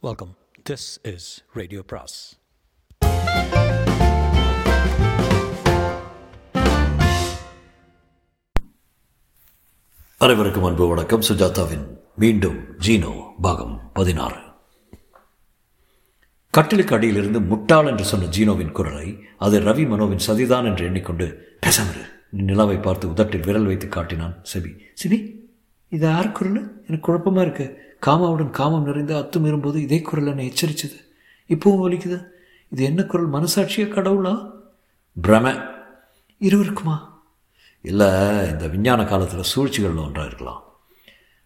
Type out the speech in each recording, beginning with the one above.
Welcome this is radio பிராஸ் அனைவருக்கும் அன்பு வணக்கம். சுஜாதாவின் மீண்டும் ஜீனோ பாகம் பதினாறு. கட்டிலுக்கு அடியிலிருந்து முட்டாள் என்று சொன்ன ஜீனோவின் குரலை அது ரவி மனோவின் சதிதான் என்று எண்ணிக்கொண்டு பேசாமரு. நிலாவை பார்த்து உதட்டில் விரல் வைத்து காட்டினான் செபி. செபி இது யார் குரல்? எனக்கு குழப்பமா இருக்கு. காமாவுடன் காமம் நிறைந்த அத்தும் இரும்போது இதே குரல் என்னை எச்சரிச்சது. இப்பவும் வலிக்குது இது என்ன குரல்? மனசாட்சியா கடவுளா? பிரம. இருவருக்குமா? இல்லை இந்த விஞ்ஞான காலத்தில் சூழ்ச்சிகள் ஒன்றாக இருக்கலாம்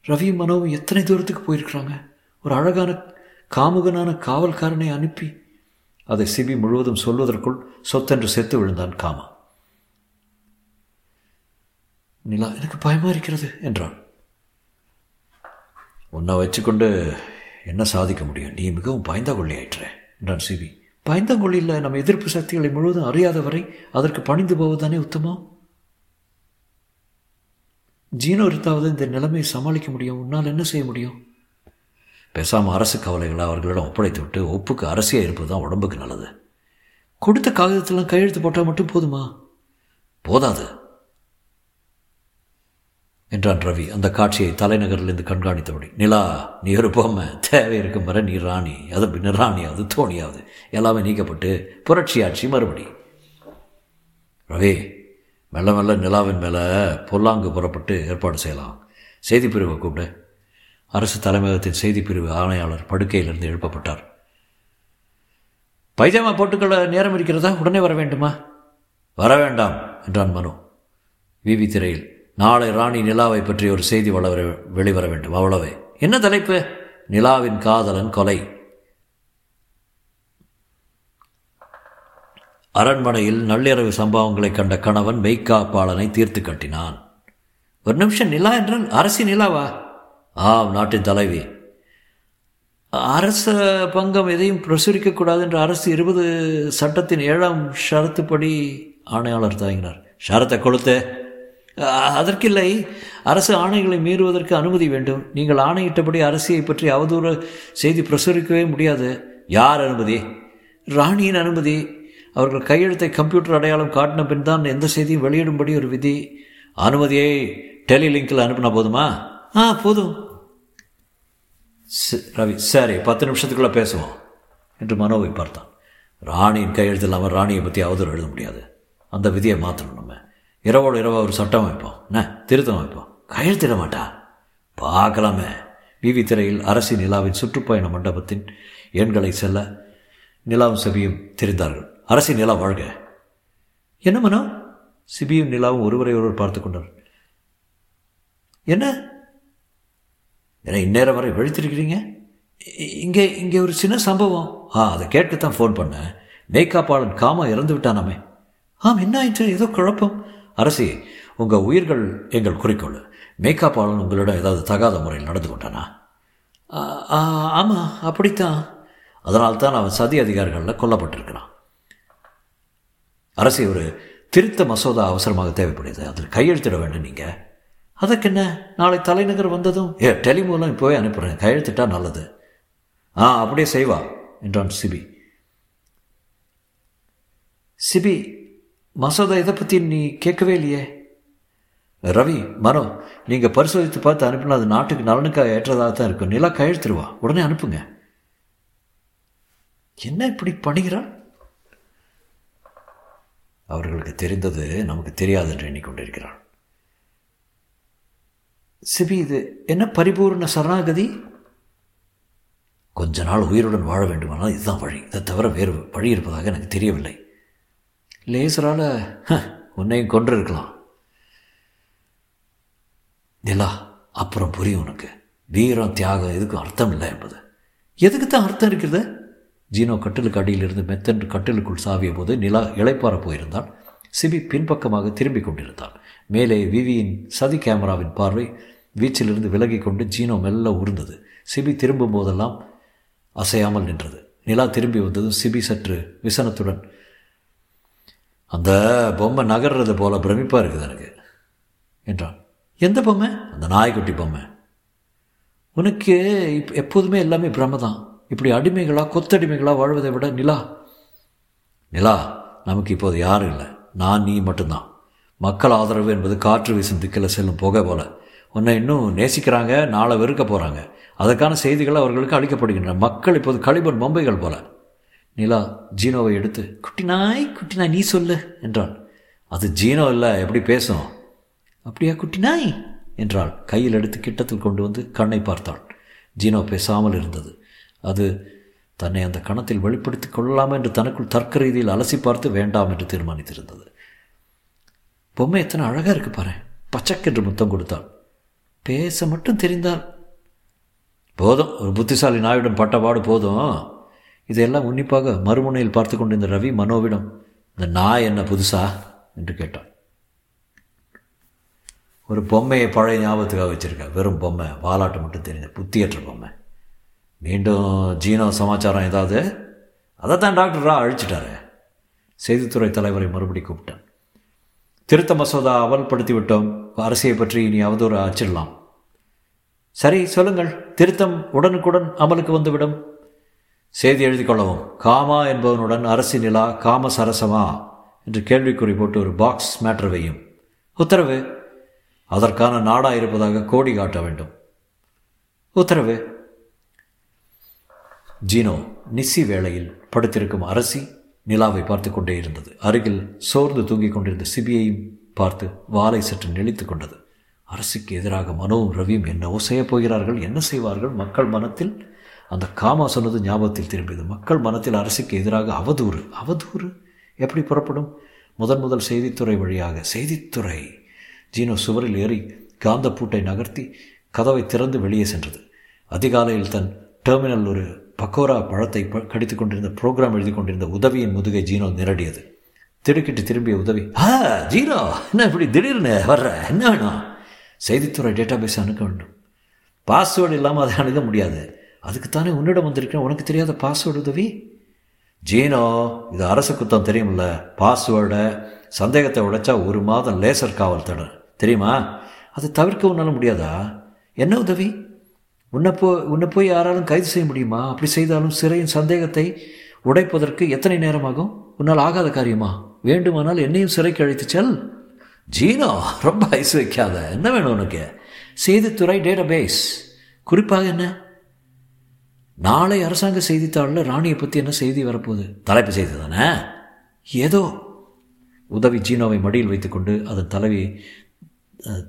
ரவியும் மனோவும் எத்தனை தூரத்துக்கு போயிருக்கிறாங்க? ஒரு அழகான காமுகனான காவல்காரனை அனுப்பி அதை சிபி முழுவதும் சொல்வதற்குள் சொத்தென்று செத்து விழுந்தான் காமா. நிலா எனக்கு பயமா இருக்கிறது என்றான். உன்னை வச்சுக்கொண்டு என்ன சாதிக்க முடியும்? நீ மிகவும் பயந்தாங்கொள்ளி ஆயிற்ற என்றான் சிபி. பயந்தாங்கொள்ளியில் நம்ம எதிர்ப்பு சக்திகளை முழுவதும் அறியாத வரை அதற்கு பணிந்து போவதுதானே உத்தமம்? ஜீனோ இருந்தாவது இந்த நிலைமையை சமாளிக்க முடியும்? உன்னால் என்ன செய்ய முடியும்? பேசாமல் அரசு கவலைகளை அவர்களிடம் ஒப்படைத்து விட்டு ஒப்புக்கு அரசியாக இருப்பது தான் உடம்புக்கு நல்லது. கொடுத்த காகிதத்தெல்லாம் கையெழுத்து போட்டால் மட்டும் போதுமா? போதாது. என்றான் ரவி. அந்த காட்சியை தலைநகரிலிருந்து கண்காணித்தபடி. நிலா நீ ஒரு பொம்மை. தேவை இருக்கும் வர நீ ராணி. அது பின்ன ராணியாவது தோணியாவது எல்லாமே நீக்கப்பட்டு புரட்சி ஆட்சி மறுபடி. ரவி மெல்ல மெல்ல நிலாவின் மேலே பொல்லாங்கு புறப்பட்டு ஏற்பாடு செய்யலாம். செய்திப்பிரிவை கூப்பிடு. அரசு தலைமையகத்தின் செய்திப்பிரிவு ஆணையாளர் படுக்கையிலிருந்து எழுப்பப்பட்டார். பைஜாமா போட்டுக்கொள்ள நேரம் இருக்கிறதா? உடனே வர வேண்டுமா? வர வேண்டாம் என்றான் மனு. விவி திரையில் நாளை ராணி நிலாவை பற்றி ஒரு செய்தி வளர வெளிவர வேண்டும். அவ்வளவே. என்ன தலைப்பு? நிலாவின் காதலன் கொலை. அரண்மனையில் நள்ளிரவு சம்பவங்களை கண்ட கணவன் மெய்க்காப்பாளனை தீர்த்து கட்டினான். ஒரு நிமிஷம் நிலா என்றால் அரசி நிலாவா? ஆம் நாட்டின் தலைவி. அரச பங்கம் எதையும் பிரசுரிக்கக்கூடாது என்ற அரசு இருபது சட்டத்தின் ஏழாம் ஷரத்துப்படி ஆணையாளர் தாங்கினார் ஷரத்தை கொடுத்து அதற்கில்லை. அரசு ஆணைகளை மீறுவதற்கு அனுமதி வேண்டும். நீங்கள் ஆணையிட்டபடி அரசியை பற்றி அவதூறு செய்தி பிரசுரிக்கவே முடியாது. யார் அனுமதி? ராணியின் அனுமதி. அவர்கள் கையெழுத்தை கம்ப்யூட்டர் அடையாளம் காட்டின பின் தான் எந்த செய்தியும் வெளியிடும்படி ஒரு விதி. அனுமதியை டெலிலிங்கில் அனுப்பினா போதுமா? ஆ போதும். ரவி சரி பத்து நிமிஷத்துக்குள்ளே பேசுவோம் என்று மனோவை பார்த்தான். ராணியின் கையெழுத்து இல்லாமல் ராணியை பற்றி அவதூறு எழுத முடியாது. அந்த விதியை மாற்றணும் நம்ம. இரவோடு இரவா ஒரு சட்டம் வைப்போம். என்ன? திருத்தம் வைப்போம். கையெழுத்திட மாட்டா பார்க்கலாமே. விவி திரையில் அரசி நிலாவின் சுற்றுப்பயண மண்டபத்தின் எண்களை செல்ல நிலாவும் செபியும் தெரிந்தார்கள். அரசி நிலா வாழ்க. என்ன மனோ? சிபியும் நிலாவும் ஒருவரை ஒருவர் பார்த்து கொண்டார் என்ன? ஏன்னா இந்நேரம் வரை வெளுத்திருக்கிறீங்க? இங்கே இங்கே ஒரு சின்ன சம்பவம். ஆ அதை கேட்டு தான் ஃபோன் பண்ணேன். மேக்காப்பாளன் காமா இறந்து விட்டானாமே. ஆம் என்ன ஆயிடுச்சு ஏதோ குழப்பம். அரசி உங்கள் உயிர்கள் எங்கள் குறிக்கோள். மேக்காப்பாளன் உங்களிடம் ஏதாவது தகாத முறையில் நடந்து கொண்டானா? ஆமாம் அப்படித்தான். அதனால்தான் அவன் சதி அதிகாரிகளில் கொல்லப்பட்டிருக்கிறான். அரசி ஒரு திருத்த மசோதா அவசரமாக தேவைப்படுது. அதில் கையெழுத்திட வேண்டும் நீங்கள் அதற்கு என்ன? நாளை தலைநகர் வந்ததும்? ஏ டெலி மூலம் இப்போவே அனுப்புகிறேன் கையெழுத்திட்டா நல்லது. ஆ அப்படியே செய்வா என்றான் சிபி. சிபி மசோதா இதை பற்றி நீ கேட்கவே இல்லையே? ரவி மனோ நீங்கள் பரிசோதித்து பார்த்து அனுப்பினா அது நாட்டுக்கு நலனுக்காக ஏற்றதாக தான் இருக்கும். நிலா கையெழுத்துருவா உடனே அனுப்புங்க. என்ன இப்படி பண்ணுகிறான் அவர்களுக்கு தெரிந்தது நமக்கு தெரியாது என்று எண்ணிக்கொண்டிருக்கிறான் சிபி இது என்ன பரிபூர்ண சரணாகதி? கொஞ்ச நாள் உயிருடன் வாழ வேண்டுமானால் இதுதான் வழி. இதை தவிர வேறு வழி இருப்பதாக எனக்கு தெரியவில்லை. லேசரால் உன்னையும் கொன்று இருக்கலாம் நிலா அப்புறம் புரியும் உனக்கு. வீரம் தியாகம் எதுக்கும் அர்த்தம் இல்லை என்பது. எதுக்கு தான் அர்த்தம் இருக்கிறது? ஜீனோ கட்டிலுக்கு அடியிலிருந்து மெத்தென்று கட்டிலுக்குள் சாவிய போது நிலா இளைப்பார போயிருந்தான். சிபி பின்பக்கமாக திரும்பி கொண்டிருந்தான். மேலே விவியின் சதி கேமராவின் பார்வை வீச்சிலிருந்து விலகி கொண்டு ஜீனோ மெல்ல உருந்தது. சிபி திரும்பும் போதெல்லாம் அசையாமல் நின்றது. நிலா திரும்பி வந்ததும் சிபி சற்று விசனத்துடன் அந்த பொம்மை நகர்றது போல பிரமிப்பாக இருக்குது எனக்கு. என்றான். எந்த பொம்மை? அந்த நாய்க்குட்டி பொம்மை. உனக்கு இப் எப்போதுமே எல்லாமே பிரம தான் இப்படி அடிமைகளா கொத்தடிமைகளா வாழ்வதை விட நிலா. நிலா நமக்கு இப்போது யாரும் இல்லை. நான் நீ மட்டும்தான். மக்கள் ஆதரவு என்பது காற்று வீசும் திக்கில் செல்லும் புகை போல. உன்னை இன்னும் நேசிக்கிறாங்க நாளை வெறுக்க போகிறாங்க அதற்கான செய்திகள் அவர்களுக்கு அளிக்கப்படுகின்றன. மக்கள் இப்போது களிபன் பொம்பைகள் போல. நிலா ஜீனோவை எடுத்து குட்டி நாய் குட்டி நாய் நீ சொல்லு என்றாள். அது ஜீனோ இல்லை எப்படி பேசும்? அப்படியா குட்டி நாய் என்றாள். கையில் எடுத்து கிட்டத்தில் கொண்டு வந்து கண்ணை பார்த்தாள். ஜீனோ பேசாமல் இருந்தது. அது தன்னை அந்த கணத்தில் வெளிப்படுத்திக் கொள்ளலாம் என்று தனக்குள் தர்க்க ரீதியில் அலசி பார்த்து வேண்டாம் என்று தீர்மானித்திருந்தது. பொம்மை எத்தனை அழகாக இருக்கு பாரு பச்சக்கென்று முத்தம் கொடுத்தாள். பேச மட்டும் தெரிந்தால். போதும் ஒரு புத்திசாலி நாயுடன் பட்டபாடு போதும். இதையெல்லாம் உன்னிப்பாக மறுமுனையில் பார்த்து கொண்டிருந்த ரவி மனோவிடம் இந்த நாய் என்ன புதுசா? என்று கேட்டான். ஒரு பொம்மையை பழைய ஞாபகத்துக்காக வச்சுருக்க. வெறும் பொம்மை வாலாட்டு மட்டும் தெரிஞ்ச புத்தியற்ற பொம்மை. மீண்டும் ஜீனோ சமாச்சாரம் ஏதாவது? அதை தான் டாக்டர் ரா அழிச்சிட்டாரு. செய்தித்துறை தலைவரை மறுபடி கூப்பிட்டான். திருத்த மசோதா அமல்படுத்தி விட்டோம் அரசியை பற்றி இனி அவதூறு அச்சிடலாம். சரி சொல்லுங்கள். திருத்தம் உடனுக்குடன் அமலுக்கு வந்துவிடும். செய்தி எழுதி கொள்ளவும். காமா என்பவனுடன் அரசி நிலா காம சரசமா என்று கேள்விக்குறி போட்டு ஒரு பாக்ஸ் மேட்டர் வையும். உத்தரவு அதற்கான நாடா இருப்பதாக கோடி காட்ட வேண்டும். உத்தரவு ஜீனோ நிசி வேளையில் படுத்திருக்கும் அரசி நிலாவை பார்த்து கொண்டே இருந்தது. அருகில் சோர்ந்து தூங்கிக் கொண்டிருந்த சிபியையும் பார்த்து வாலை சற்று நெளித்து கொண்டது. அரசுக்கு எதிராக மனோவும் ரவியும் என்னவோ செய்யப் போகிறார்கள் என்ன செய்வார்கள்? மக்கள் மனத்தில் அந்த காமா சொன்னது ஞாபகத்தில் திரும்பியது. மக்கள் மனத்தில் அரசுக்கு எதிராக அவதூறு அவதூறு. எப்படி புறப்படும்? முதன் முதல் செய்தித்துறை வழியாக செய்தித்துறை. ஜீனோ சுவரில் ஏறி காந்த பூட்டை நகர்த்தி கதவை திறந்து வெளியே சென்றது. அதிகாலையில் தன் டெர்மினல் ஒரு பக்கோரா பழத்தை கடித்து கொண்டிருந்த ப்ரோக்ராம் எழுதி கொண்டிருந்த உதவியின் முதுகை ஜீனோ நிரடியது. திடுக்கிட்டு திரும்பிய உதவி ஆ ஜீனோ என்ன இப்படி திடீர்னு வர்ற? என்ன வேணும்? செய்தித்துறை டேட்டா பேஸ் அணுக வேண்டும். பாஸ்வேர்டு இல்லாமல் அதை அணுக முடியாது. அதுக்குத்தானே உன்னிடம் வந்திருக்கேன் உனக்கு தெரியாத பாஸ்வேர்டு உதவி? ஜீனோ இது அரசு குத்தம் தெரியும்ல. பாஸ்வேர்டை சந்தேகத்தை உடைச்சா ஒரு மாதம் லேசர் காவல் தடு தெரியுமா? அதை தவிர்க்க உன்னால முடியாதா? என்ன உதவி? உன்னை போ உன்னை போய் யாராலும் கைது செய்ய முடியுமா? அப்படி செய்தாலும் சிறையின் சந்தேகத்தை உடைப்பதற்கு எத்தனை நேரமாகும்? உன்னால் ஆகாத காரியமா? வேண்டுமானால் என்னையும் சிறைக்கு அழைத்து செல். ஜீனோ ரொம்ப ஐஸ் வைக்காத. என்ன வேணும் உனக்கு? செய்தித்துறை டேட்டா பேஸ் குறிப்பாக என்ன? நாளை அரசாங்க செய்தித்தாளில் ராணியை பற்றி என்ன செய்தி வரப்போகுது? தலைப்பு செய்தி தானே? ஏதோ உதவி ஜீனோவை மடியில் வைத்துக்கொண்டு அதன் தலைவி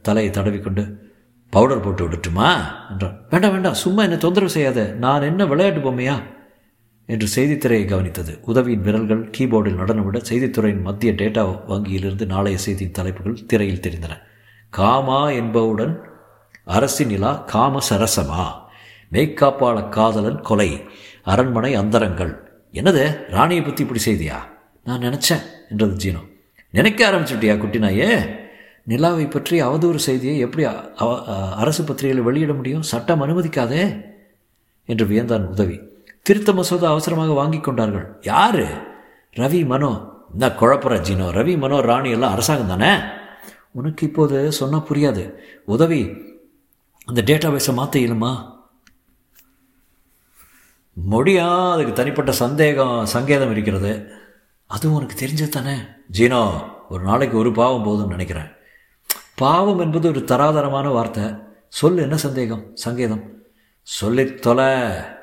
தலையை தடவிக்கொண்டு பவுடர் போட்டு விடட்டுமா? என்றான். வேண்டாம் வேண்டாம் சும்மா என்னை தொந்தரவு செய்யாத. நான் என்ன விளையாட்டு பொம்மையா? என்று செய்தித்துறையை கவனித்தது. உதவியின் விரல்கள் கீபோர்டில் நடனவிட செய்தித்துறையின் மத்திய டேட்டா வங்கியிலிருந்து நாளைய செய்தியின் தலைப்புகள் திரையில் தெரிந்தன. காமா என்பவுடன் அரசின் நிலா காம சரசமா? மெய்க்காப்பாள காதலன் கொலை அரண்மனை அந்தரங்கள். என்னது? ராணியை பற்றி இப்படி செய்தியா? நான் நினச்சேன் என்றது ஜீனோ. நினைக்க ஆரம்பிச்சுட்டியா குட்டினாயே நிலாவை பற்றி அவதூறு செய்தியை எப்படி அரசு பத்திரிகையில் வெளியிட முடியும்? சட்டம் அனுமதிக்காதே? என்று வியந்தான் உதவி. திருத்த மசோதா அவசரமாக வாங்கி கொண்டார்கள். யாரு? ரவி மனோ. இந்த குழப்பற ஜீனோ. ரவி மனோ ராணி எல்லாம் அரசாங்கம் தானே? உனக்கு இப்போது சொன்னால் புரியாது. உதவி அந்த டேட்டாபேஸை மாற்ற இயலுமா? முடியா அதுக்கு தனிப்பட்ட சந்தேகம் சங்கேதம் இருக்கிறது. அதுவும் உனக்கு தெரிஞ்சது தானே ஜீனோ ஒரு நாளைக்கு ஒரு பாவம் போதும்னு நினைக்கிறேன். பாவம் என்பது ஒரு தராதரமான வார்த்தை. சொல் என்ன சந்தேகம் சங்கேதம்? சொல்லி தொலை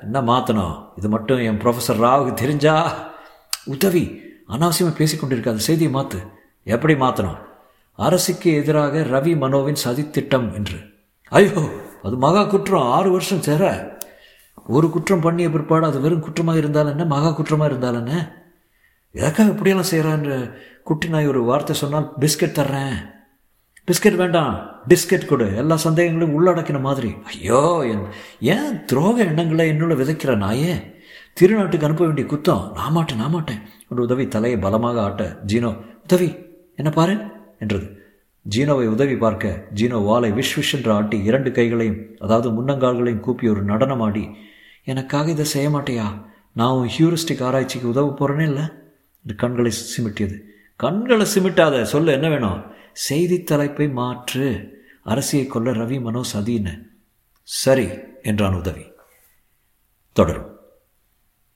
என்ன மாற்றணும் இது மட்டும் என் ப்ரொஃபஸர் ராவுக்கு தெரிஞ்சா? உதவி அனாவசியமாக அந்த செய்தியை மாற்று எப்படி மாற்றணும் அரசுக்கு எதிராக ரவி மனோவின் சதித்திட்டம் என்று. ஐயோ அது மகா குற்றம். ஆறு வருஷம் சேர. ஒரு குற்றம் பண்ணிய பிற்பாடு அது வெறும் குற்றமாக இருந்தால் என்ன? மகா குற்றமாக இருந்தால் என்ன? எதற்காக இப்படியெல்லாம் செய்கிறான்ற குட்டி நாய் ஒரு வார்த்தை சொன்னால் பிஸ்கட் தர்றேன். பிஸ்கட் வேண்டாம். பிஸ்கட் கொடு. எல்லா சந்தேகங்களையும் உள்ளடக்கின மாதிரி. ஐயோ என் ஏன் துரோக எண்ணங்களை என்னுள்ள விதைக்கிற நாயே? திருநாட்டுக்கு அனுப்ப வேண்டிய குத்தம். நான் மாட்டேன் நான் மாட்டேன். ஒரு உதவி தலையை பலமாக ஆட்ட ஜீனோ உதவி என்ன பாரு என்றது. ஜீனோவை உதவி பார்க்க ஜீனோ வாளை விஷ் விஷ் என்று ஆட்டி இரண்டு கைகளையும் அதாவது முன்னங்கால்களையும் கூப்பி ஒரு நடனமாடி எனக்காக இதை செய்ய மாட்டியா? நான் உன் ஹியூரிஸ்டிக் ஆராய்ச்சிக்கு உதவ போகிறேனே இல்லை? என்று கண்களை சிமிட்டியது. கண்களை சிமிட்டாத சொல்ல என்ன வேணும்? செய்தி தலைப்பை மாற்று. அரசியை கொல்ல ரவி மனோ சதின்னு சரி என்றான் உதவி. தொடரும்.